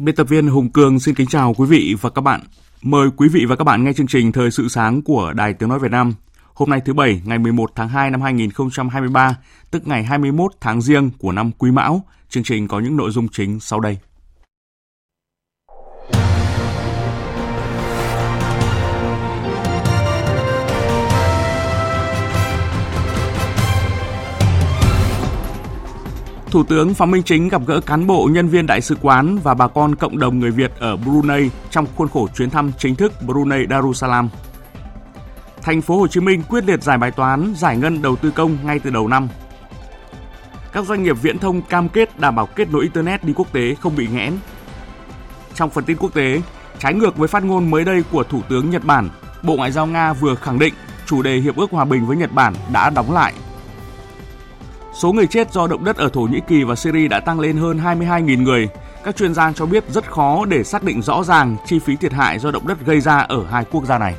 Biên tập viên Hùng Cường xin kính chào quý vị và các bạn. Mời quý vị và các bạn nghe chương trình Thời sự sáng của Đài Tiếng Nói Việt Nam. Hôm nay thứ Bảy, ngày 11 tháng 2 năm 2023, tức ngày 21 tháng Giêng của năm Quý Mão. Chương trình có những nội dung chính sau đây. Thủ tướng Phạm Minh Chính gặp gỡ cán bộ, nhân viên đại sứ quán và bà con cộng đồng người Việt ở Brunei trong khuôn khổ chuyến thăm chính thức Brunei Darussalam. Thành phố Hồ Chí Minh quyết liệt giải bài toán giải ngân đầu tư công ngay từ đầu năm. Các doanh nghiệp viễn thông cam kết đảm bảo kết nối internet đi quốc tế không bị nghẽn. Trong phần tin quốc tế, trái ngược với phát ngôn mới đây của Thủ tướng Nhật Bản, Bộ Ngoại giao Nga vừa khẳng định chủ đề hiệp ước hòa bình với Nhật Bản đã đóng lại Số người chết do động đất ở Thổ Nhĩ Kỳ và Syria đã tăng lên hơn 22.000 người. Các chuyên gia cho biết rất khó để xác định rõ ràng chi phí thiệt hại do động đất gây ra ở hai quốc gia này.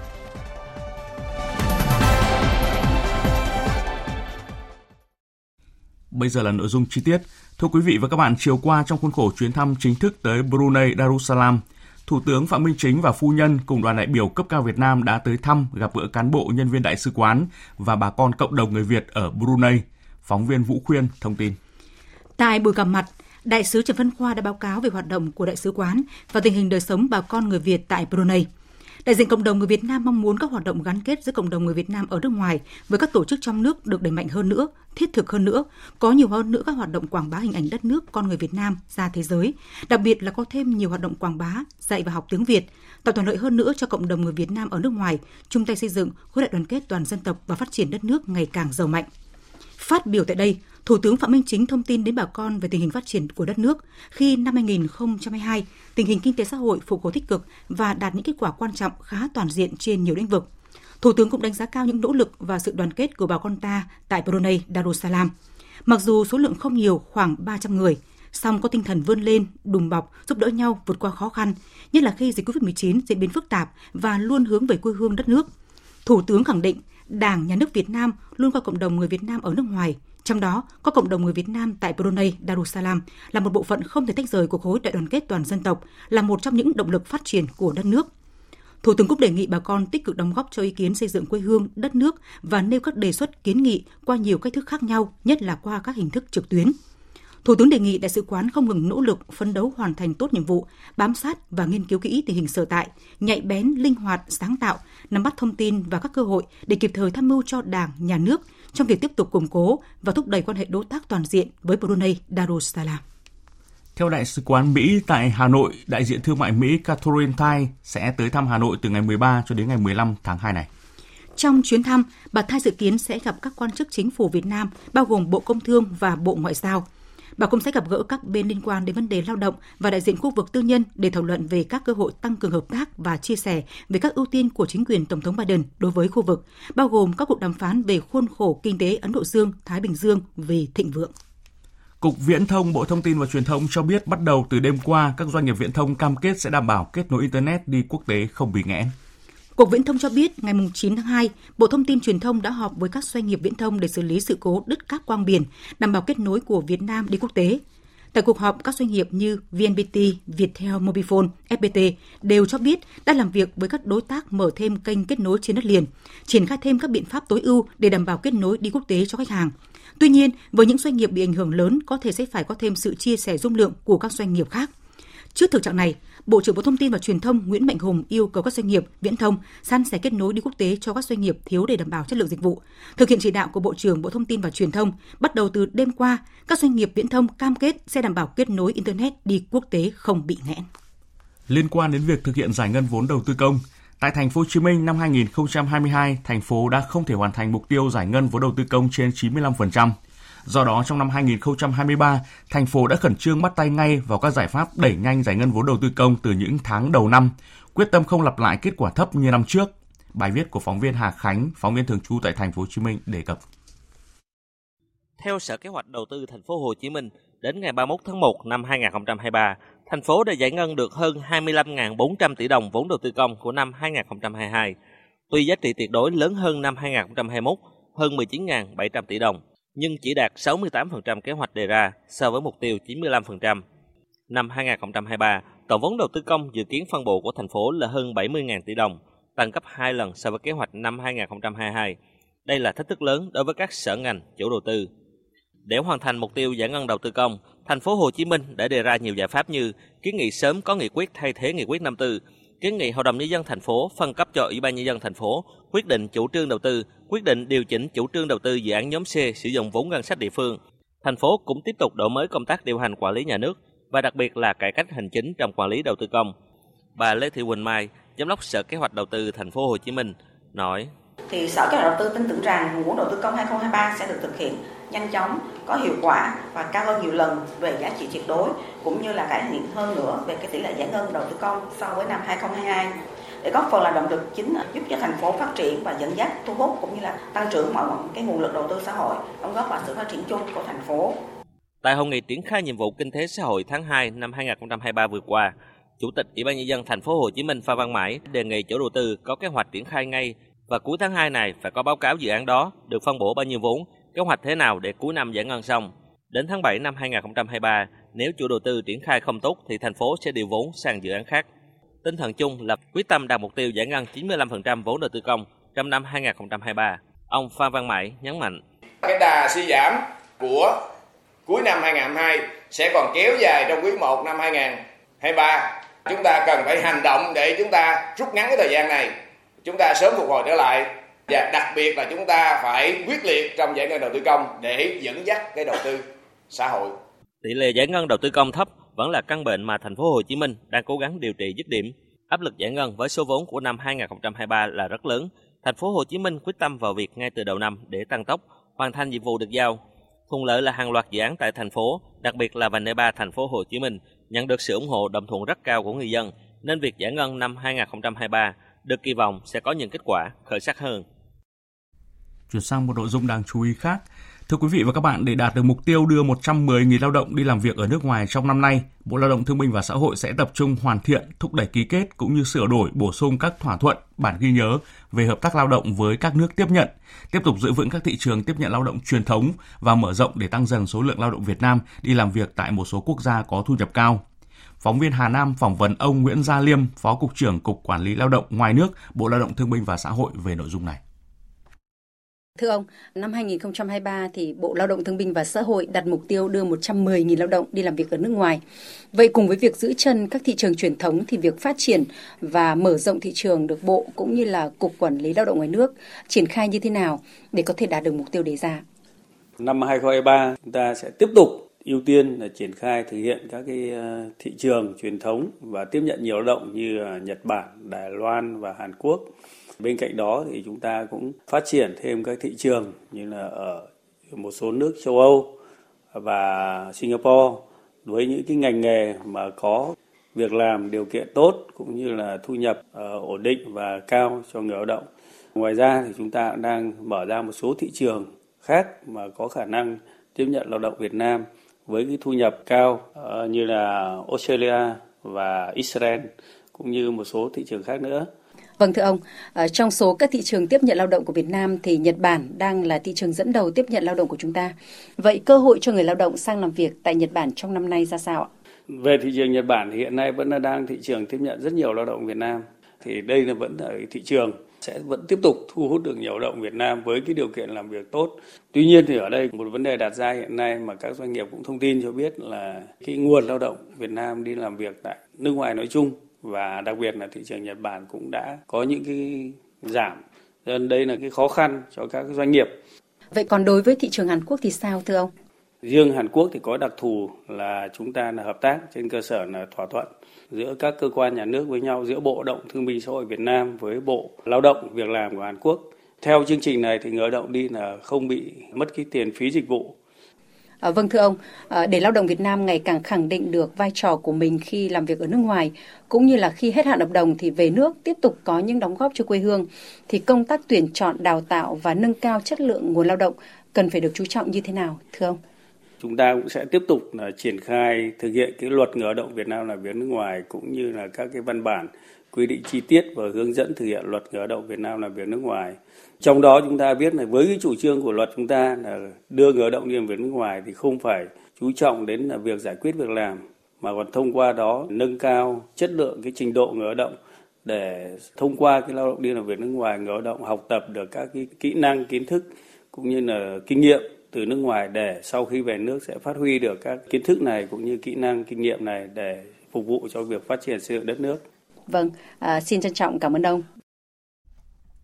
Bây giờ là nội dung chi tiết. Thưa quý vị và các bạn, chiều qua trong khuôn khổ chuyến thăm chính thức tới Brunei Darussalam, Thủ tướng Phạm Minh Chính và phu nhân cùng đoàn đại biểu cấp cao Việt Nam đã tới thăm gặp gỡ cán bộ nhân viên đại sứ quán và bà con cộng đồng người Việt ở Brunei – Phóng viên Vũ Khuyên thông tin. Tại buổi gặp mặt, Đại sứ Trần Văn Khoa đã báo cáo về hoạt động của đại sứ quán và tình hình đời sống bà con người Việt tại Brunei. Đại diện cộng đồng người Việt Nam mong muốn các hoạt động gắn kết giữa cộng đồng người Việt Nam ở nước ngoài với các tổ chức trong nước được đẩy mạnh hơn nữa, thiết thực hơn nữa, có nhiều hơn nữa các hoạt động quảng bá hình ảnh đất nước con người Việt Nam ra thế giới, đặc biệt là có thêm nhiều hoạt động quảng bá, dạy và học tiếng Việt, tạo thuận lợi hơn nữa cho cộng đồng người Việt Nam ở nước ngoài, chung tay xây dựng khối đại đoàn kết toàn dân tộc và phát triển đất nước ngày càng giàu mạnh. Phát biểu tại đây, Thủ tướng Phạm Minh Chính thông tin đến bà con về tình hình phát triển của đất nước khi năm 2022, tình hình kinh tế xã hội phục hồi tích cực và đạt những kết quả quan trọng khá toàn diện trên nhiều lĩnh vực. Thủ tướng cũng đánh giá cao những nỗ lực và sự đoàn kết của bà con ta tại Brunei Darussalam. Mặc dù số lượng không nhiều, khoảng 300 người, song có tinh thần vươn lên, đùm bọc, giúp đỡ nhau vượt qua khó khăn, nhất là khi dịch COVID-19 diễn biến phức tạp và luôn hướng về quê hương đất nước. Thủ tướng khẳng định Đảng, Nhà nước Việt Nam luôn coi cộng đồng người Việt Nam ở nước ngoài, trong đó có cộng đồng người Việt Nam tại Brunei Darussalam là một bộ phận không thể tách rời của khối đại đoàn kết toàn dân tộc, là một trong những động lực phát triển của đất nước. Thủ tướng cũng đề nghị bà con tích cực đóng góp cho ý kiến xây dựng quê hương, đất nước và nêu các đề xuất kiến nghị qua nhiều cách thức khác nhau, nhất là qua các hình thức trực tuyến. Thủ tướng đề nghị đại sứ quán không ngừng nỗ lực phấn đấu hoàn thành tốt nhiệm vụ, bám sát và nghiên cứu kỹ tình hình sở tại, nhạy bén, linh hoạt, sáng tạo, nắm bắt thông tin và các cơ hội để kịp thời tham mưu cho Đảng, Nhà nước trong việc tiếp tục củng cố và thúc đẩy quan hệ đối tác toàn diện với Brunei Darussalam. Theo Đại sứ quán Mỹ tại Hà Nội, đại diện thương mại Mỹ Catherine Tai sẽ tới thăm Hà Nội từ ngày 13 cho đến ngày 15 tháng 2 này. Trong chuyến thăm, bà Thai dự kiến sẽ gặp các quan chức chính phủ Việt Nam, bao gồm Bộ Công Thương và Bộ Ngoại giao – Bà cũng sẽ gặp gỡ các bên liên quan đến vấn đề lao động và đại diện khu vực tư nhân để thảo luận về các cơ hội tăng cường hợp tác và chia sẻ về các ưu tiên của chính quyền Tổng thống Biden đối với khu vực, bao gồm các cuộc đàm phán về khuôn khổ kinh tế Ấn Độ Dương, Thái Bình Dương về thịnh vượng. Cục Viễn thông Bộ Thông tin và Truyền thông cho biết bắt đầu từ đêm qua, các doanh nghiệp viễn thông cam kết sẽ đảm bảo kết nối Internet đi quốc tế không bị nghẽn. Cục Viễn thông cho biết ngày 9 tháng 2, Bộ Thông tin Truyền thông đã họp với các doanh nghiệp viễn thông để xử lý sự cố đứt cáp quang biển, đảm bảo kết nối của Việt Nam đi quốc tế. Tại cuộc họp, các doanh nghiệp như VNPT, Viettel Mobifone, FPT đều cho biết đã làm việc với các đối tác mở thêm kênh kết nối trên đất liền, triển khai thêm các biện pháp tối ưu để đảm bảo kết nối đi quốc tế cho khách hàng. Tuy nhiên, với những doanh nghiệp bị ảnh hưởng lớn có thể sẽ phải có thêm sự chia sẻ dung lượng của các doanh nghiệp khác. Trước thực trạng này, Bộ trưởng Bộ Thông tin và Truyền thông Nguyễn Mạnh Hùng yêu cầu các doanh nghiệp viễn thông san sẻ kết nối đi quốc tế cho các doanh nghiệp thiếu để đảm bảo chất lượng dịch vụ. Thực hiện chỉ đạo của Bộ trưởng Bộ Thông tin và Truyền thông, bắt đầu từ đêm qua, các doanh nghiệp viễn thông cam kết sẽ đảm bảo kết nối internet đi quốc tế không bị nghẽn. Liên quan đến việc thực hiện giải ngân vốn đầu tư công, tại thành phố Hồ Chí Minh năm 2022, thành phố đã không thể hoàn thành mục tiêu giải ngân vốn đầu tư công trên 95%. Do đó, trong năm 2023, thành phố đã khẩn trương bắt tay ngay vào các giải pháp đẩy nhanh giải ngân vốn đầu tư công từ những tháng đầu năm, quyết tâm không lặp lại kết quả thấp như năm trước. Bài viết của phóng viên Hà Khánh, phóng viên thường trú tại thành phố Hồ Chí Minh đề cập. Theo Sở Kế hoạch Đầu tư thành phố Hồ Chí Minh, đến ngày 31 tháng 1 năm 2023, thành phố đã giải ngân được hơn 25.400 tỷ đồng vốn đầu tư công của năm 2022. Tuy giá trị tuyệt đối lớn hơn năm 2021, hơn 19.700 tỷ đồng, nhưng chỉ đạt 68% kế hoạch đề ra so với mục tiêu 95%. Năm 2023, tổng vốn đầu tư công dự kiến phân bổ của thành phố là hơn 70.000 tỷ đồng, tăng gấp 2 lần so với kế hoạch năm 2022. Đây là thách thức lớn đối với các sở ngành, chủ đầu tư. Để hoàn thành mục tiêu giải ngân đầu tư công, thành phố Hồ Chí Minh đã đề ra nhiều giải pháp như kiến nghị sớm có nghị quyết thay thế nghị quyết 54, kiến nghị Hội đồng nhân dân thành phố phân cấp cho Ủy ban nhân dân thành phố quyết định chủ trương đầu tư, quyết định điều chỉnh chủ trương đầu tư dự án nhóm C sử dụng vốn ngân sách địa phương. Thành phố cũng tiếp tục đổi mới công tác điều hành quản lý nhà nước và đặc biệt là cải cách hành chính trong quản lý đầu tư công. Bà Lê Thị Quỳnh Mai, giám đốc Sở Kế hoạch Đầu tư thành phố Hồ Chí Minh nói: thì Sở Kế hoạch Đầu tư tin tưởng rằng nguồn vốn đầu tư công 2023 sẽ được thực hiện nhanh chóng, có hiệu quả và cao hơn nhiều lần về giá trị tuyệt đối cũng như là cải thiện hơn nữa về cái tỷ lệ giải ngân đầu tư công so với năm 2022 để góp phần là động lực chính giúp cho thành phố phát triển và dẫn dắt thu hút cũng như là tăng trưởng mọi cái nguồn lực đầu tư xã hội đóng góp vào sự phát triển chung của thành phố. Tại hội nghị triển khai nhiệm vụ kinh tế xã hội tháng 2 năm 2023 vừa qua, Chủ tịch Ủy ban nhân dân thành phố Hồ Chí Minh Phan Văn Mãi đề nghị chủ đầu tư có kế hoạch triển khai ngay và cuối tháng 2 này phải có báo cáo dự án đó được phân bổ bao nhiêu vốn, kế hoạch thế nào để cuối năm giải ngân xong. Đến tháng 7 năm 2023, nếu chủ đầu tư triển khai không tốt thì thành phố sẽ điều vốn sang dự án khác. Tinh thần chung là quyết tâm đạt mục tiêu giải ngân 95% vốn đầu tư công trong năm 2023. Ông Phan Văn Mãi nhấn mạnh. Cái đà suy giảm của cuối năm 2022 sẽ còn kéo dài trong quý 1 năm 2023. Chúng ta cần phải hành động để chúng ta rút ngắn cái thời gian này. Chúng ta sớm phục hồi trở lại và đặc biệt là chúng ta phải quyết liệt trong giải ngân đầu tư công để dẫn dắt cái đầu tư xã hội. Tỷ lệ giải ngân đầu tư công thấp vẫn là căn bệnh mà thành phố Hồ Chí Minh đang cố gắng điều trị dứt điểm. Áp lực giải ngân với số vốn của năm 2023 là rất lớn. Thành phố Hồ Chí Minh quyết tâm vào việc ngay từ đầu năm để tăng tốc, hoàn thành nhiệm vụ được giao. Thuận lợi là hàng loạt dự án tại thành phố, đặc biệt là vành đai 3 thành phố Hồ Chí Minh nhận được sự ủng hộ đồng thuận rất cao của người dân, nên việc giải ngân năm 2023 được kỳ vọng sẽ có những kết quả khởi sắc hơn. Chuyển sang một nội dung đáng chú ý khác. Thưa quý vị và các bạn, để đạt được mục tiêu đưa 110.000 lao động đi làm việc ở nước ngoài trong năm nay, Bộ Lao động Thương binh và Xã hội sẽ tập trung hoàn thiện, thúc đẩy ký kết cũng như sửa đổi, bổ sung các thỏa thuận, bản ghi nhớ về hợp tác lao động với các nước tiếp nhận, tiếp tục giữ vững các thị trường tiếp nhận lao động truyền thống và mở rộng để tăng dần số lượng lao động Việt Nam đi làm việc tại một số quốc gia có thu nhập cao. Phóng viên Hà Nam phỏng vấn ông Nguyễn Gia Liêm, Phó Cục trưởng Cục Quản lý Lao động ngoài nước, Bộ Lao động Thương binh và Xã hội về nội dung này. Thưa ông, năm 2023 thì Bộ Lao động Thương binh và Xã hội đặt mục tiêu đưa 110.000 lao động đi làm việc ở nước ngoài. Vậy cùng với việc giữ chân các thị trường truyền thống thì việc phát triển và mở rộng thị trường được Bộ cũng như là Cục Quản lý Lao động ngoài nước triển khai như thế nào để có thể đạt được mục tiêu đề ra? Năm 2023 chúng ta sẽ tiếp tục ưu tiên là triển khai thực hiện các cái ờ, thị trường truyền thống và tiếp nhận nhiều lao động như Nhật Bản, Đài Loan và Hàn Quốc Bên cạnh đó thì chúng ta cũng phát triển thêm các thị trường như là ở một số nước châu Âu và Singapore với những cái ngành nghề mà có việc làm điều kiện tốt cũng như là thu nhập uh, ổn định và cao cho người lao động. Ngoài ra thì chúng ta đang mở ra một số thị trường khác mà có khả năng tiếp nhận lao động Việt Nam với cái thu nhập cao uh, như là Australia và Israel cũng như một số thị trường khác nữa. Vâng thưa ông, ờ, trong số các thị trường tiếp nhận lao động của Việt Nam thì Nhật Bản đang là thị trường dẫn đầu tiếp nhận lao động của chúng ta. Vậy cơ hội cho người lao động sang làm việc tại Nhật Bản trong năm nay ra sao ạ? Về thị trường Nhật Bản thì hiện nay vẫn là đang thị trường tiếp nhận rất nhiều lao động Việt Nam. Thì đây là vẫn là thị trường sẽ vẫn tiếp tục thu hút được nhiều lao động Việt Nam với cái điều kiện làm việc tốt. Tuy nhiên thì ở đây một vấn đề đặt ra hiện nay mà các doanh nghiệp cũng thông tin cho biết là cái nguồn lao động Việt Nam đi làm việc tại nước ngoài nói chung và đặc biệt là thị trường Nhật Bản cũng đã có những cái giảm. Nên đây là cái khó khăn cho các doanh nghiệp. Vậy còn đối với thị trường Hàn Quốc thì sao, thưa ông? Riêng Hàn Quốc thì có đặc thù là chúng ta là hợp tác trên cơ sở là thỏa thuận giữa các cơ quan nhà nước với nhau, giữa Bộ Lao động Thương binh Xã hội Việt Nam với Bộ Lao động Việc làm của Hàn Quốc. Theo chương trình này thì người lao động đi là không bị mất cái tiền phí dịch vụ À, vâng thưa ông, à, để lao động Việt Nam ngày càng khẳng định được vai trò của mình khi làm việc ở nước ngoài, cũng như là khi hết hạn hợp đồng thì về nước tiếp tục có những đóng góp cho quê hương, thì công tác tuyển chọn, đào tạo và nâng cao chất lượng nguồn lao động cần phải được chú trọng như thế nào, thưa ông? Chúng ta cũng sẽ tiếp tục là triển khai thực hiện cái luật người lao động Việt Nam làm việc nước ngoài cũng như là các cái văn bản quy định chi tiết và hướng dẫn thực hiện luật người lao động Việt Nam làm việc nước ngoài. Trong đó chúng ta biết là với cái chủ trương của luật chúng ta là đưa người lao động đi làm việc nước ngoài thì không phải chú trọng đến là việc giải quyết việc làm, mà còn thông qua đó nâng cao chất lượng cái trình độ người lao động để thông qua cái lao động đi làm việc nước ngoài, người lao động học tập được các cái kỹ năng, kiến thức cũng như là kinh nghiệm từ nước ngoài để sau khi về nước sẽ phát huy được các kiến thức này cũng như kỹ năng kinh nghiệm này để phục vụ cho việc phát triển xây dựng đất nước. Vâng, à, xin trân trọng cảm ơn ông.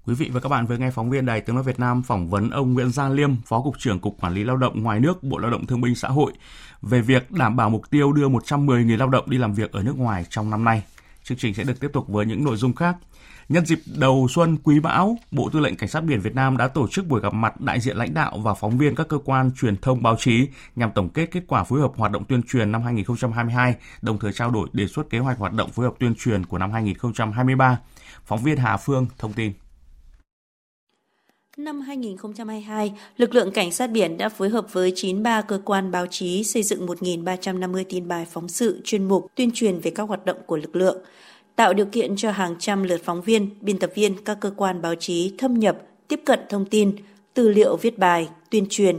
Quý vị và các bạn vừa nghe phóng viên Đài Tiếng Nói Việt Nam phỏng vấn ông Nguyễn Gia Liêm, Phó Cục trưởng Cục Quản lý Lao động ngoài nước, Bộ Lao động Thương binh Xã hội về việc đảm bảo mục tiêu đưa 110.000 lao động đi làm việc ở nước ngoài trong năm nay. Chương trình sẽ được tiếp tục với những nội dung khác. Nhân dịp đầu xuân quý mão, Bộ Tư lệnh Cảnh sát biển Việt Nam đã tổ chức buổi gặp mặt đại diện lãnh đạo và phóng viên các cơ quan truyền thông báo chí nhằm tổng kết kết quả phối hợp hoạt động tuyên truyền năm 2022, đồng thời trao đổi đề xuất kế hoạch hoạt động phối hợp tuyên truyền của năm 2023. Phóng viên Hà Phương thông tin. Năm 2022, lực lượng cảnh sát biển đã phối hợp với 93 cơ quan báo chí xây dựng 1.350 tin bài phóng sự chuyên mục tuyên truyền về các hoạt động của lực lượng, tạo điều kiện cho hàng trăm lượt phóng viên, biên tập viên các cơ quan báo chí thâm nhập, tiếp cận thông tin, tư liệu viết bài, tuyên truyền,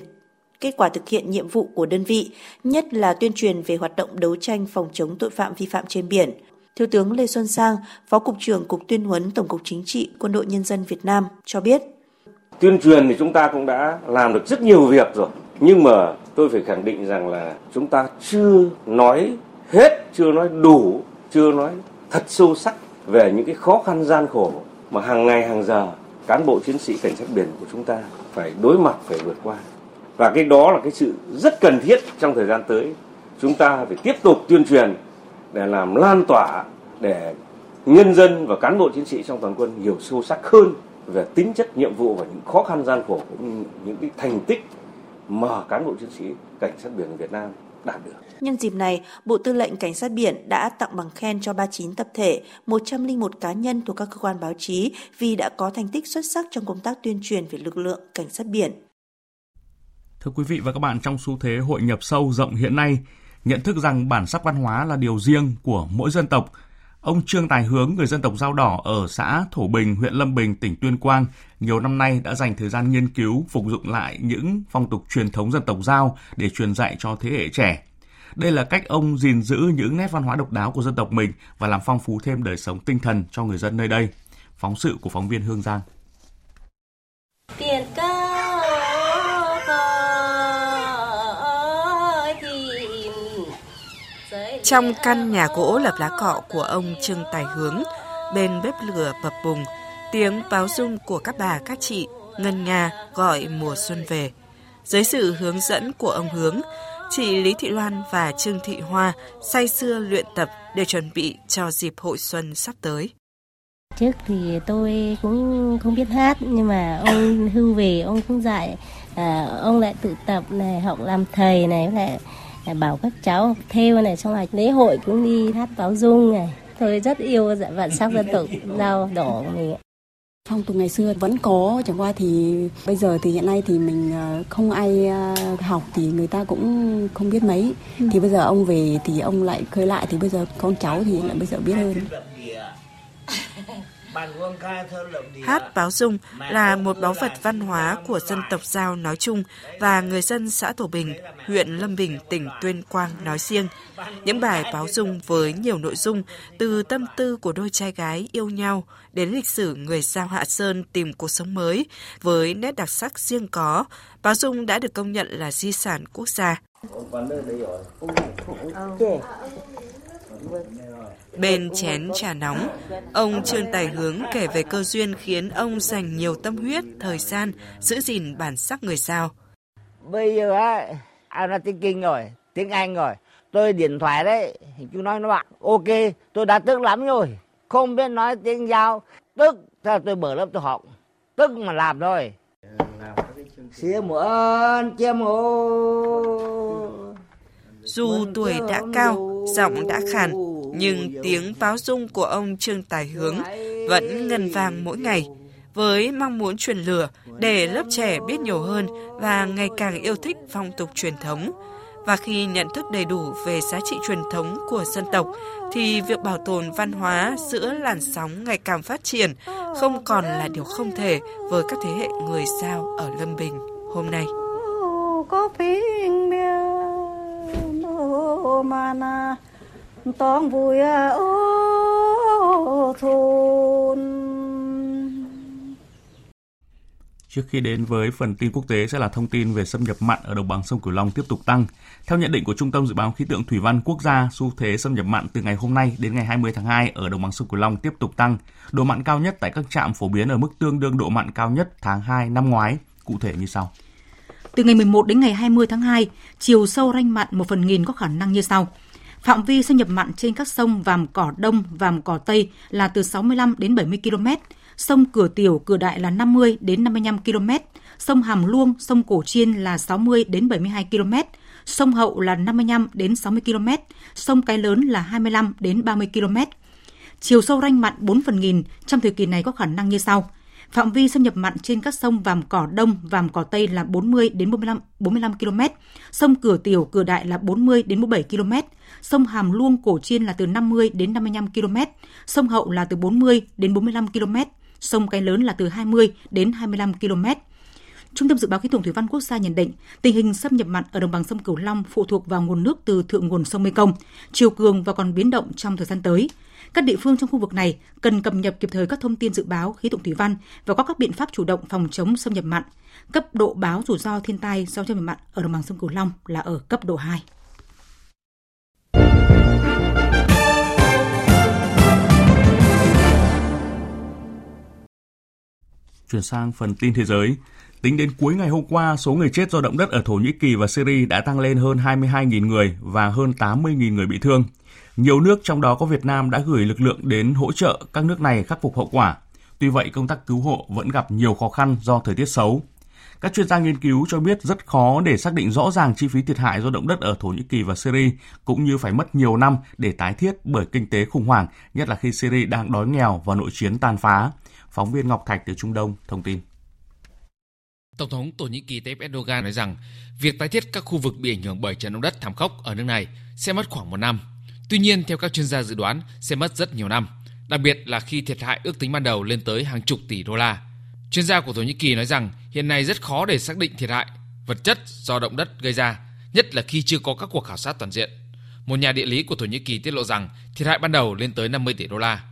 kết quả thực hiện nhiệm vụ của đơn vị, nhất là tuyên truyền về hoạt động đấu tranh phòng chống tội phạm vi phạm trên biển. Thiếu tướng Lê Xuân Sang, Phó Cục trưởng Cục Tuyên huấn Tổng cục Chính trị Quân đội Nhân dân Việt Nam cho biết, Tuyên truyền thì chúng ta cũng đã làm được rất nhiều việc rồi. Nhưng mà tôi phải khẳng định rằng là chúng ta chưa nói hết, chưa nói đủ, chưa nói thật sâu sắc về những cái khó khăn gian khổ mà hàng ngày, hàng giờ cán bộ chiến sĩ cảnh sát biển của chúng ta phải đối mặt, phải vượt qua. Và cái đó là cái sự rất cần thiết trong thời gian tới. Chúng ta phải tiếp tục tuyên truyền để làm lan tỏa để nhân dân và cán bộ chiến sĩ trong toàn quân hiểu sâu sắc hơn về tính chất, nhiệm vụ và những khó khăn gian khổ cũng như những cái thành tích mà cán bộ chiến sĩ cảnh sát biển Việt Nam đạt được. Nhân dịp này, Bộ Tư lệnh Cảnh sát biển đã tặng bằng khen cho 39 tập thể, 101 cá nhân thuộc các cơ quan báo chí vì đã có thành tích xuất sắc trong công tác tuyên truyền về lực lượng cảnh sát biển. Thưa quý vị và các bạn, trong xu thế hội nhập sâu rộng hiện nay, nhận thức rằng bản sắc văn hóa là điều riêng của mỗi dân tộc – Ông Trương Tài Hướng, người dân tộc Dao Đỏ ở xã Thổ Bình, huyện Lâm Bình, tỉnh Tuyên Quang, nhiều năm nay đã dành thời gian nghiên cứu, phục dụng lại những phong tục truyền thống dân tộc Dao để truyền dạy cho thế hệ trẻ. Đây là cách ông gìn giữ những nét văn hóa độc đáo của dân tộc mình và làm phong phú thêm đời sống tinh thần cho người dân nơi đây. Phóng sự của phóng viên Hương Giang. Trong căn nhà gỗ lập lá cọ của ông Trương Tài Hướng, bên bếp lửa bập bùng, tiếng báo dung của các bà các chị ngân nga gọi mùa xuân về. Dưới sự hướng dẫn của ông Hướng, chị Lý Thị Loan và Trương Thị Hoa say sưa luyện tập để chuẩn bị cho dịp hội xuân sắp tới. Trước thì tôi cũng không biết hát nhưng mà ông hưu về ông cũng dạy à, ông lại tự tập này học làm thầy này lại bảo các cháu theo này xong rồi lễ hội cũng đi hát báo dung này. Tôi rất yêu bản sắc dân tộc dao đỏ của mình phong tục ngày xưa vẫn có chẳng qua thì bây giờ thì hiện nay thì mình ờ, không ai ờ, học thì người ta cũng không biết mấy. Ừ. thì bây giờ ông về thì ông lại khơi lại thì bây giờ con cháu thì lại bây giờ biết hơn Hát báo dung là một báu vật văn hóa của dân tộc Giao nói chung và người dân xã Tổ Bình, huyện Lâm Bình, tỉnh Tuyên Quang nói riêng. Những bài báo dung với nhiều nội dung từ tâm tư của đôi trai gái yêu nhau đến lịch sử người Giao Hạ Sơn tìm cuộc sống mới với nét đặc sắc riêng có, báo dung đã được công nhận là di sản quốc gia. Bên chén trà nóng, ông Trương Tài Hướng kể về cơ duyên khiến ông dành nhiều tâm huyết, thời gian giữ gìn bản sắc người Sao. Bây giờ á, anh nói tiếng Kinh rồi, tiếng Anh rồi. Tôi điện thoại đấy, chú nói nó bảo, ok, tôi đã tức lắm rồi. Không biết nói tiếng Giao, tức, theo tôi mở lớp tôi học. Tức mà làm thôi. Xía mũ ơn, chia mũ. Dù tuổi đã cao, giọng đã khàn, nhưng tiếng báo dung của ông Trương Tài Hướng vẫn ngân vang mỗi ngày, với mong muốn truyền lửa để lớp trẻ biết nhiều hơn và ngày càng yêu thích phong tục truyền thống. Và khi nhận thức đầy đủ về giá trị truyền thống của dân tộc, thì việc bảo tồn văn hóa giữa làn sóng ngày càng phát triển không còn là điều không thể với các thế hệ người Sao ở Lâm Bình hôm nay. có mà tong vui ô thôn Trước khi đến với phần tin quốc tế sẽ là thông tin về xâm nhập mặn ở đồng bằng sông Cửu Long tiếp tục tăng. Theo nhận định của Trung tâm Dự báo Khí tượng Thủy văn Quốc gia, xu thế xâm nhập mặn từ ngày hôm nay đến ngày 20 tháng 2 ở đồng bằng sông Cửu Long tiếp tục tăng. Độ mặn cao nhất tại các trạm phổ biến ở mức tương đương độ mặn cao nhất tháng 2 năm ngoái, cụ thể như sau. Từ ngày 11 đến ngày 20 tháng 2, chiều sâu ranh mặn một phần nghìn có khả năng như sau. Phạm vi xâm nhập mặn trên các sông Vàm Cỏ Đông, Vàm Cỏ Tây là từ 65 đến 70 km, sông Cửa Tiểu, Cửa Đại là 50 đến 55 km, sông Hàm Luông, sông Cổ Chiên là 60 đến 72 km, sông Hậu là 55 đến 60 km, sông Cái Lớn là 25 đến 30 km. Chiều sâu ranh mặn 4 phần nghìn trong thời kỳ này có khả năng như sau. Phạm vi xâm nhập mặn trên các sông Vàm Cỏ Đông, Vàm Cỏ Tây là 40 đến 45 45 km, sông Cửa Tiểu, Cửa Đại là 40 đến 47 km, sông Hàm Luông, Cổ Chiên là từ 50 đến 55 km, sông Hậu là từ 40 đến 45 km, sông Cái Lớn là từ 20 đến 25 km. Trung tâm Dự báo Khí tượng Thủy văn Quốc gia nhận định tình hình xâm nhập mặn ở đồng bằng sông Cửu Long phụ thuộc vào nguồn nước từ thượng nguồn sông Mekong, chiều cường và còn biến động trong thời gian tới. Các địa phương trong khu vực này cần cập nhật kịp thời các thông tin dự báo khí tượng thủy văn và có các biện pháp chủ động phòng chống xâm nhập mặn. Cấp độ báo rủi ro thiên tai do xâm nhập mặn ở đồng bằng sông Cửu Long là ở cấp độ 2. Chuyển sang phần tin thế giới. Tính đến cuối ngày hôm qua, số người chết do động đất ở Thổ Nhĩ Kỳ và Syria đã tăng lên hơn 22.000 người và hơn 80.000 người bị thương. Nhiều nước trong đó có Việt Nam đã gửi lực lượng đến hỗ trợ các nước này khắc phục hậu quả. Tuy vậy, công tác cứu hộ vẫn gặp nhiều khó khăn do thời tiết xấu. Các chuyên gia nghiên cứu cho biết rất khó để xác định rõ ràng chi phí thiệt hại do động đất ở Thổ Nhĩ Kỳ và Syria, cũng như phải mất nhiều năm để tái thiết bởi kinh tế khủng hoảng, nhất là khi Syria đang đói nghèo và nội chiến tàn phá. Phóng viên Ngọc Thạch từ Trung Đông thông tin. Tổng thống Thổ Nhĩ Kỳ Tayyip Erdogan nói rằng việc tái thiết các khu vực bị ảnh hưởng bởi trận động đất thảm khốc ở nước này sẽ mất khoảng một năm. Tuy nhiên, theo các chuyên gia dự đoán, sẽ mất rất nhiều năm, đặc biệt là khi thiệt hại ước tính ban đầu lên tới hàng chục tỷ đô la. Chuyên gia của Thổ Nhĩ Kỳ nói rằng hiện nay rất khó để xác định thiệt hại vật chất do động đất gây ra, nhất là khi chưa có các cuộc khảo sát toàn diện. Một nhà địa lý của Thổ Nhĩ Kỳ tiết lộ rằng thiệt hại ban đầu lên tới 50 tỷ đô la.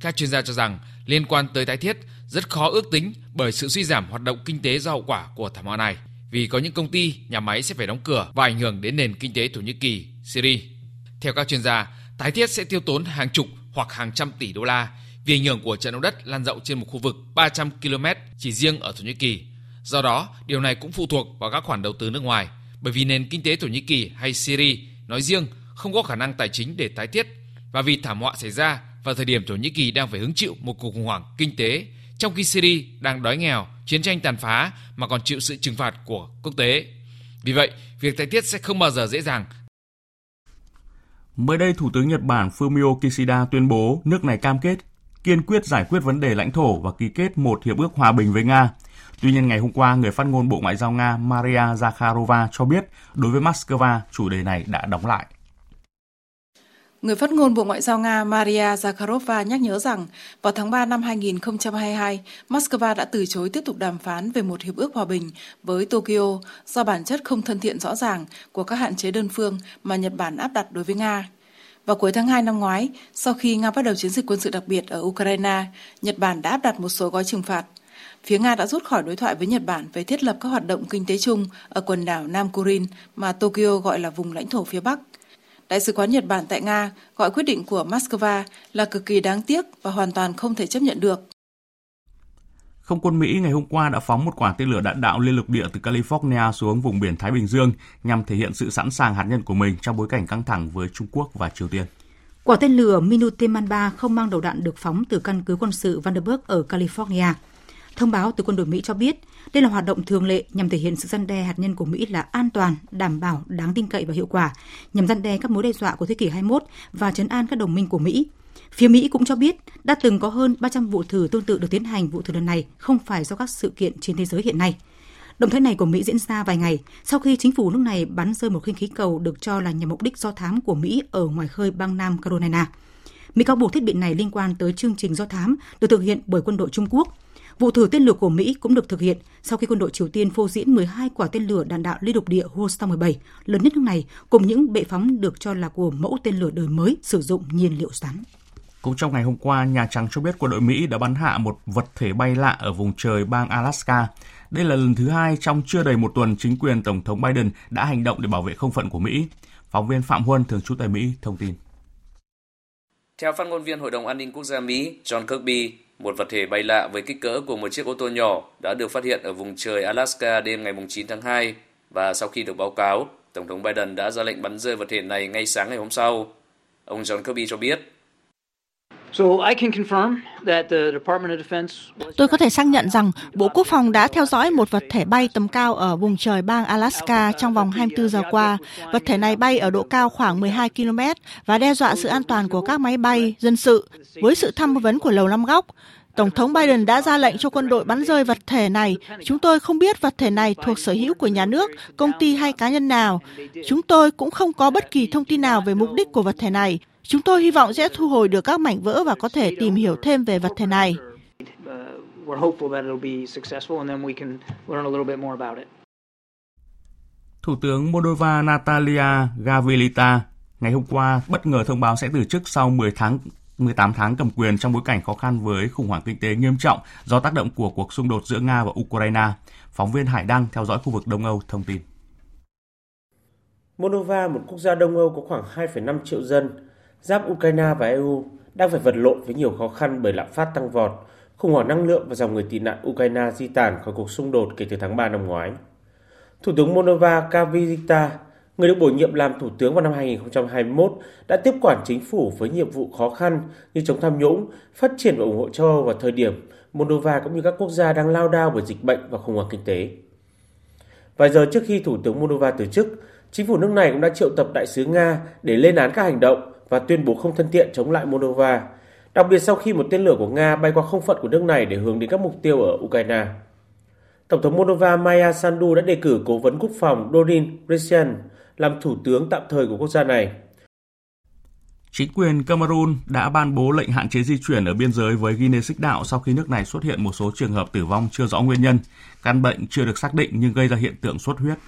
Các chuyên gia cho rằng liên quan tới tái thiết rất khó ước tính bởi sự suy giảm hoạt động kinh tế do hậu quả của thảm họa này, vì có những công ty, nhà máy sẽ phải đóng cửa và ảnh hưởng đến nền kinh tế Thổ Nhĩ Kỳ, Syria. Theo các chuyên gia, tái thiết sẽ tiêu tốn hàng chục hoặc hàng trăm tỷ đô la vì ảnh hưởng của trận động đất lan rộng trên một khu vực 300 km chỉ riêng ở Thổ Nhĩ Kỳ. Do đó, điều này cũng phụ thuộc vào các khoản đầu tư nước ngoài, bởi vì nền kinh tế Thổ Nhĩ Kỳ hay Syria nói riêng không có khả năng tài chính để tái thiết và vì thảm họa xảy ra vào thời điểm Thổ Nhĩ Kỳ đang phải hứng chịu một cuộc khủng hoảng kinh tế, trong khi Syria đang đói nghèo, chiến tranh tàn phá mà còn chịu sự trừng phạt của quốc tế. Vì vậy, việc tái thiết sẽ không bao giờ dễ dàng Mới đây, Thủ tướng Nhật Bản Fumio Kishida tuyên bố nước này cam kết kiên quyết giải quyết vấn đề lãnh thổ và ký kết một hiệp ước hòa bình với Nga. Tuy nhiên, ngày hôm qua, người phát ngôn Bộ Ngoại giao Nga Maria Zakharova cho biết đối với Moscow, chủ đề này đã đóng lại. Người phát ngôn Bộ Ngoại giao Nga Maria Zakharova nhắc nhớ rằng vào tháng 3 năm 2022, Moscow đã từ chối tiếp tục đàm phán về một hiệp ước hòa bình với Tokyo do bản chất không thân thiện rõ ràng của các hạn chế đơn phương mà Nhật Bản áp đặt đối với Nga. Vào cuối tháng 2 năm ngoái, sau khi Nga bắt đầu chiến dịch quân sự đặc biệt ở Ukraine, Nhật Bản đã áp đặt một số gói trừng phạt. Phía Nga đã rút khỏi đối thoại với Nhật Bản về thiết lập các hoạt động kinh tế chung ở quần đảo Nam Kurin mà Tokyo gọi là vùng lãnh thổ phía Bắc – Đại sứ quán Nhật Bản tại Nga gọi quyết định của Moscow là cực kỳ đáng tiếc và hoàn toàn không thể chấp nhận được. Không quân Mỹ ngày hôm qua đã phóng một quả tên lửa đạn đạo liên lục địa từ California xuống vùng biển Thái Bình Dương nhằm thể hiện sự sẵn sàng hạt nhân của mình trong bối cảnh căng thẳng với Trung Quốc và Triều Tiên. Quả tên lửa Minuteman 3 không mang đầu đạn được phóng từ căn cứ quân sự Vandenberg ở California. Thông báo từ quân đội Mỹ cho biết đây là hoạt động thường lệ nhằm thể hiện sự răn đe hạt nhân của Mỹ là an toàn, đảm bảo, đáng tin cậy và hiệu quả, nhằm răn đe các mối đe dọa của thế kỷ 21 và chấn an các đồng minh của Mỹ. Phía Mỹ cũng cho biết đã từng có hơn 300 vụ thử tương tự được tiến hành, vụ thử lần này không phải do các sự kiện trên thế giới hiện nay. Động thái này của Mỹ diễn ra vài ngày sau khi chính phủ nước này bắn rơi một khinh khí cầu được cho là nhằm mục đích do thám của Mỹ ở ngoài khơi bang Nam Carolina. Mỹ cáo buộc thiết bị này liên quan tới chương trình do thám được thực hiện bởi quân đội Trung Quốc. Vụ thử tên lửa của Mỹ cũng được thực hiện sau khi quân đội Triều Tiên phô diễn 12 quả tên lửa đạn đạo liên lục địa Hwasong-17, lớn nhất nước này, cùng những bệ phóng được cho là của mẫu tên lửa đời mới sử dụng nhiên liệu rắn. Cũng trong ngày hôm qua, Nhà Trắng cho biết quân đội Mỹ đã bắn hạ một vật thể bay lạ ở vùng trời bang Alaska. Đây là lần thứ hai trong chưa đầy một tuần chính quyền Tổng thống Biden đã hành động để bảo vệ không phận của Mỹ. Phóng viên Phạm Huân, thường trú tại Mỹ, thông tin. Theo phát ngôn viên Hội đồng An ninh Quốc gia Mỹ John Kirby, một vật thể bay lạ với kích cỡ của một chiếc ô tô nhỏ đã được phát hiện ở vùng trời Alaska đêm ngày 9 tháng 2 và sau khi được báo cáo, Tổng thống Biden đã ra lệnh bắn rơi vật thể này ngay sáng ngày hôm sau. Ông John Kirby cho biết, Tôi có thể xác nhận rằng Bộ Quốc phòng đã theo dõi một vật thể bay tầm cao ở vùng trời bang Alaska trong vòng 24 giờ qua. Vật thể này bay ở độ cao khoảng 12 km và đe dọa sự an toàn của các máy bay dân sự. Với sự tham vấn của Lầu Năm Góc, Tổng thống Biden đã ra lệnh cho quân đội bắn rơi vật thể này. Chúng tôi không biết vật thể này thuộc sở hữu của nhà nước, công ty hay cá nhân nào. Chúng tôi cũng không có bất kỳ thông tin nào về mục đích của vật thể này. Chúng tôi hy vọng sẽ thu hồi được các mảnh vỡ và có thể tìm hiểu thêm về vật thể này. Thủ tướng Moldova Natalia Gavrilita ngày hôm qua bất ngờ thông báo sẽ từ chức sau 10 tháng 18 tháng cầm quyền trong bối cảnh khó khăn với khủng hoảng kinh tế nghiêm trọng do tác động của cuộc xung đột giữa Nga và Ukraine. Phóng viên Hải Đăng theo dõi khu vực Đông Âu thông tin. Moldova, một quốc gia Đông Âu có khoảng 2,5 triệu dân, giáp Ukraine và EU, đang phải vật lộn với nhiều khó khăn bởi lạm phát tăng vọt, khủng hoảng năng lượng và dòng người tị nạn Ukraine di tản khỏi cuộc xung đột kể từ tháng 3 năm ngoái. Thủ tướng Moldova Kavita, người được bổ nhiệm làm thủ tướng vào năm 2021, đã tiếp quản chính phủ với nhiệm vụ khó khăn như chống tham nhũng, phát triển và ủng hộ châu Âu vào thời điểm Moldova cũng như các quốc gia đang lao đao bởi dịch bệnh và khủng hoảng kinh tế. Vài giờ trước khi Thủ tướng Moldova từ chức, chính phủ nước này cũng đã triệu tập đại sứ Nga để lên án các hành động và tuyên bố không thân thiện chống lại Moldova, đặc biệt sau khi một tên lửa của Nga bay qua không phận của nước này để hướng đến các mục tiêu ở Ukraine. Tổng thống Moldova Maya Sandu đã đề cử cố vấn quốc phòng Dorin Resian làm thủ tướng tạm thời của quốc gia này. Chính quyền Cameroon đã ban bố lệnh hạn chế di chuyển ở biên giới với Guinea Xích Đạo sau khi nước này xuất hiện một số trường hợp tử vong chưa rõ nguyên nhân. Căn bệnh chưa được xác định nhưng gây ra hiện tượng xuất huyết.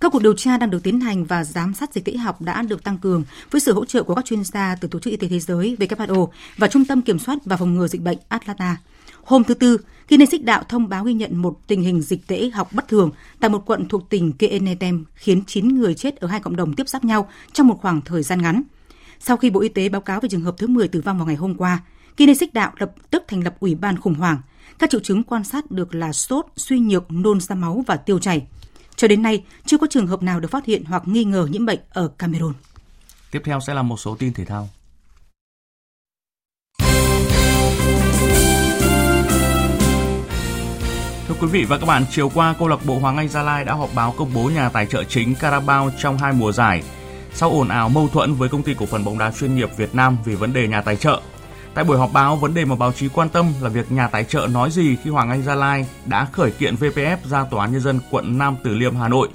Các cuộc điều tra đang được tiến hành và giám sát dịch tễ học đã được tăng cường với sự hỗ trợ của các chuyên gia từ Tổ chức Y tế Thế giới WHO và Trung tâm Kiểm soát và Phòng ngừa Dịch bệnh Atlanta. Hôm thứ Tư, Guinness Xích Đạo thông báo ghi nhận một tình hình dịch tễ học bất thường tại một quận thuộc tỉnh Kenetem khiến 9 người chết ở hai cộng đồng tiếp giáp nhau trong một khoảng thời gian ngắn. Sau khi Bộ Y tế báo cáo về trường hợp thứ 10 tử vong vào ngày hôm qua, Guinness Xích Đạo lập tức thành lập ủy ban khủng hoảng. Các triệu chứng quan sát được là sốt, suy nhược, nôn ra máu và tiêu chảy. Cho đến nay, chưa có trường hợp nào được phát hiện hoặc nghi ngờ nhiễm bệnh ở Cameroon. Tiếp theo sẽ là một số tin thể thao. Thưa quý vị và các bạn, chiều qua câu lạc bộ Hoàng Anh Gia Lai đã họp báo công bố nhà tài trợ chính Carabao trong hai mùa giải. Sau ồn ào mâu thuẫn với công ty cổ phần bóng đá chuyên nghiệp Việt Nam vì vấn đề nhà tài trợ, Tại buổi họp báo, vấn đề mà báo chí quan tâm là việc nhà tài trợ nói gì khi Hoàng Anh Gia Lai đã khởi kiện VPF ra Tòa án Nhân dân quận Nam Từ Liêm, Hà Nội.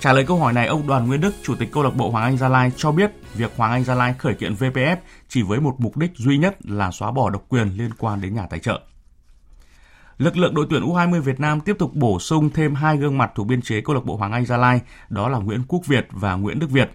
Trả lời câu hỏi này, ông Đoàn Nguyên Đức, Chủ tịch câu lạc bộ Hoàng Anh Gia Lai cho biết việc Hoàng Anh Gia Lai khởi kiện VPF chỉ với một mục đích duy nhất là xóa bỏ độc quyền liên quan đến nhà tài trợ. Lực lượng đội tuyển U20 Việt Nam tiếp tục bổ sung thêm hai gương mặt thuộc biên chế câu lạc bộ Hoàng Anh Gia Lai, đó là Nguyễn Quốc Việt và Nguyễn Đức Việt.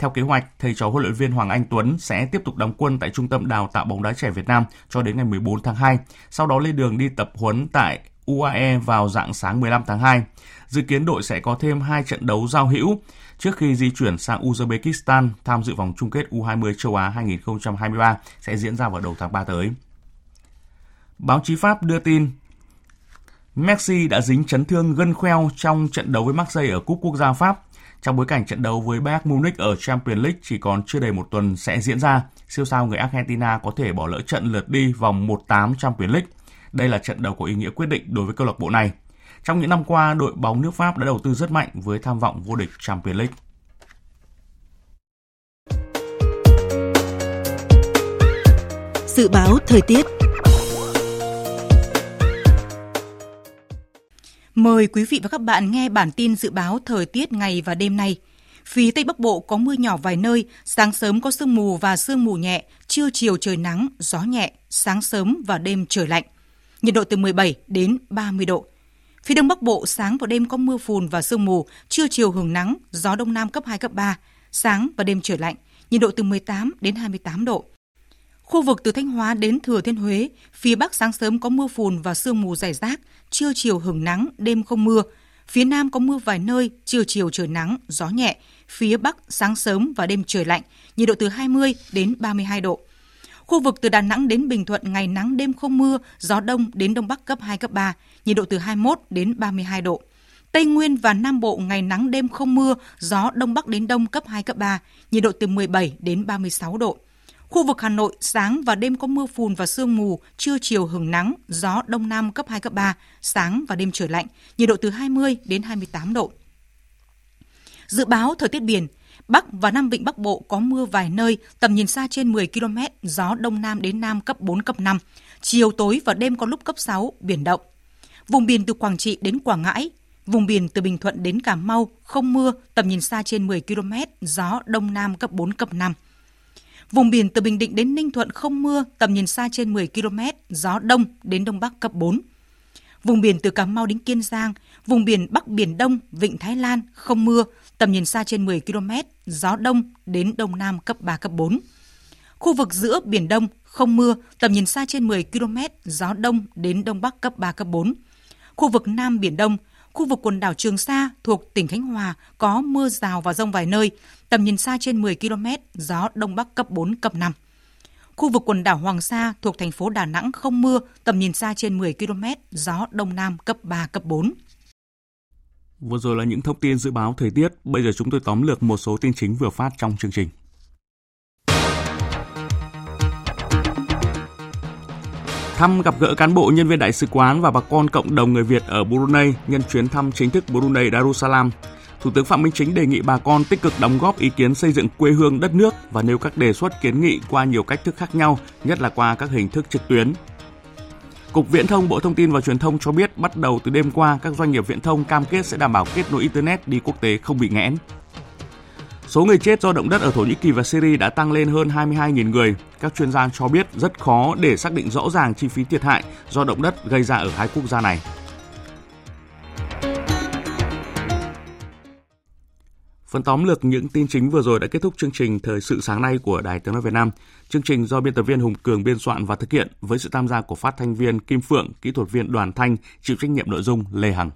Theo kế hoạch, thầy trò huấn luyện viên Hoàng Anh Tuấn sẽ tiếp tục đóng quân tại Trung tâm Đào tạo bóng đá trẻ Việt Nam cho đến ngày 14 tháng 2, sau đó lên đường đi tập huấn tại UAE vào dạng sáng 15 tháng 2. Dự kiến đội sẽ có thêm hai trận đấu giao hữu trước khi di chuyển sang Uzbekistan tham dự vòng chung kết U20 châu Á 2023 sẽ diễn ra vào đầu tháng 3 tới. Báo chí Pháp đưa tin Messi đã dính chấn thương gân khoeo trong trận đấu với Marseille ở Cúp Quốc gia Pháp. Trong bối cảnh trận đấu với Bayern Munich ở Champions League chỉ còn chưa đầy một tuần sẽ diễn ra, siêu sao người Argentina có thể bỏ lỡ trận lượt đi vòng 1-8 Champions League. Đây là trận đấu có ý nghĩa quyết định đối với câu lạc bộ này. Trong những năm qua, đội bóng nước Pháp đã đầu tư rất mạnh với tham vọng vô địch Champions League. Dự báo thời tiết Mời quý vị và các bạn nghe bản tin dự báo thời tiết ngày và đêm nay. Phía Tây Bắc Bộ có mưa nhỏ vài nơi, sáng sớm có sương mù và sương mù nhẹ, trưa chiều trời nắng, gió nhẹ, sáng sớm và đêm trời lạnh. Nhiệt độ từ 17 đến 30 độ. Phía Đông Bắc Bộ sáng và đêm có mưa phùn và sương mù, trưa chiều hưởng nắng, gió Đông Nam cấp 2, cấp 3, sáng và đêm trời lạnh, nhiệt độ từ 18 đến 28 độ. Khu vực từ Thanh Hóa đến Thừa Thiên Huế, phía Bắc sáng sớm có mưa phùn và sương mù rải rác, trưa chiều hưởng nắng, đêm không mưa. Phía Nam có mưa vài nơi, trưa chiều trời nắng, gió nhẹ. Phía Bắc sáng sớm và đêm trời lạnh, nhiệt độ từ 20 đến 32 độ. Khu vực từ Đà Nẵng đến Bình Thuận ngày nắng đêm không mưa, gió đông đến đông bắc cấp 2 cấp 3, nhiệt độ từ 21 đến 32 độ. Tây Nguyên và Nam Bộ ngày nắng đêm không mưa, gió đông bắc đến đông cấp 2 cấp 3, nhiệt độ từ 17 đến 36 độ. Khu vực Hà Nội sáng và đêm có mưa phùn và sương mù, trưa chiều hứng nắng, gió đông nam cấp 2 cấp 3, sáng và đêm trời lạnh, nhiệt độ từ 20 đến 28 độ. Dự báo thời tiết biển, Bắc và Nam Vịnh Bắc Bộ có mưa vài nơi, tầm nhìn xa trên 10 km, gió đông nam đến nam cấp 4 cấp 5. Chiều tối và đêm có lúc cấp 6, biển động. Vùng biển từ Quảng Trị đến Quảng Ngãi, vùng biển từ Bình Thuận đến Cà Mau không mưa, tầm nhìn xa trên 10 km, gió đông nam cấp 4 cấp 5. Vùng biển từ Bình Định đến Ninh Thuận không mưa, tầm nhìn xa trên 10 km, gió đông đến đông bắc cấp 4. Vùng biển từ Cà Mau đến Kiên Giang, vùng biển Bắc Biển Đông, Vịnh Thái Lan không mưa, tầm nhìn xa trên 10 km, gió đông đến đông nam cấp 3, cấp 4. Khu vực giữa Biển Đông không mưa, tầm nhìn xa trên 10 km, gió đông đến đông bắc cấp 3, cấp 4. Khu vực Nam Biển Đông, khu vực quần đảo Trường Sa thuộc tỉnh Khánh Hòa có mưa rào và rông vài nơi, tầm nhìn xa trên 10 km, gió đông bắc cấp 4, cấp 5. Khu vực quần đảo Hoàng Sa thuộc thành phố Đà Nẵng không mưa, tầm nhìn xa trên 10 km, gió đông nam cấp 3, cấp 4. Vừa rồi là những thông tin dự báo thời tiết, bây giờ chúng tôi tóm lược một số tin chính vừa phát trong chương trình. Thăm gặp gỡ cán bộ nhân viên đại sứ quán và bà con cộng đồng người Việt ở Brunei nhân chuyến thăm chính thức Brunei Darussalam. Thủ tướng Phạm Minh Chính đề nghị bà con tích cực đóng góp ý kiến xây dựng quê hương đất nước và nêu các đề xuất kiến nghị qua nhiều cách thức khác nhau, nhất là qua các hình thức trực tuyến. Cục Viễn thông Bộ Thông tin và Truyền thông cho biết bắt đầu từ đêm qua, các doanh nghiệp viễn thông cam kết sẽ đảm bảo kết nối Internet đi quốc tế không bị nghẽn. Số người chết do động đất ở Thổ Nhĩ Kỳ và Syria đã tăng lên hơn 22.000 người. Các chuyên gia cho biết rất khó để xác định rõ ràng chi phí thiệt hại do động đất gây ra ở hai quốc gia này. Phần tóm lược những tin chính vừa rồi đã kết thúc chương trình Thời sự sáng nay của Đài Tiếng Nói Việt Nam. Chương trình do biên tập viên Hùng Cường biên soạn và thực hiện với sự tham gia của phát thanh viên Kim Phượng, kỹ thuật viên Đoàn Thanh, chịu trách nhiệm nội dung Lê Hằng.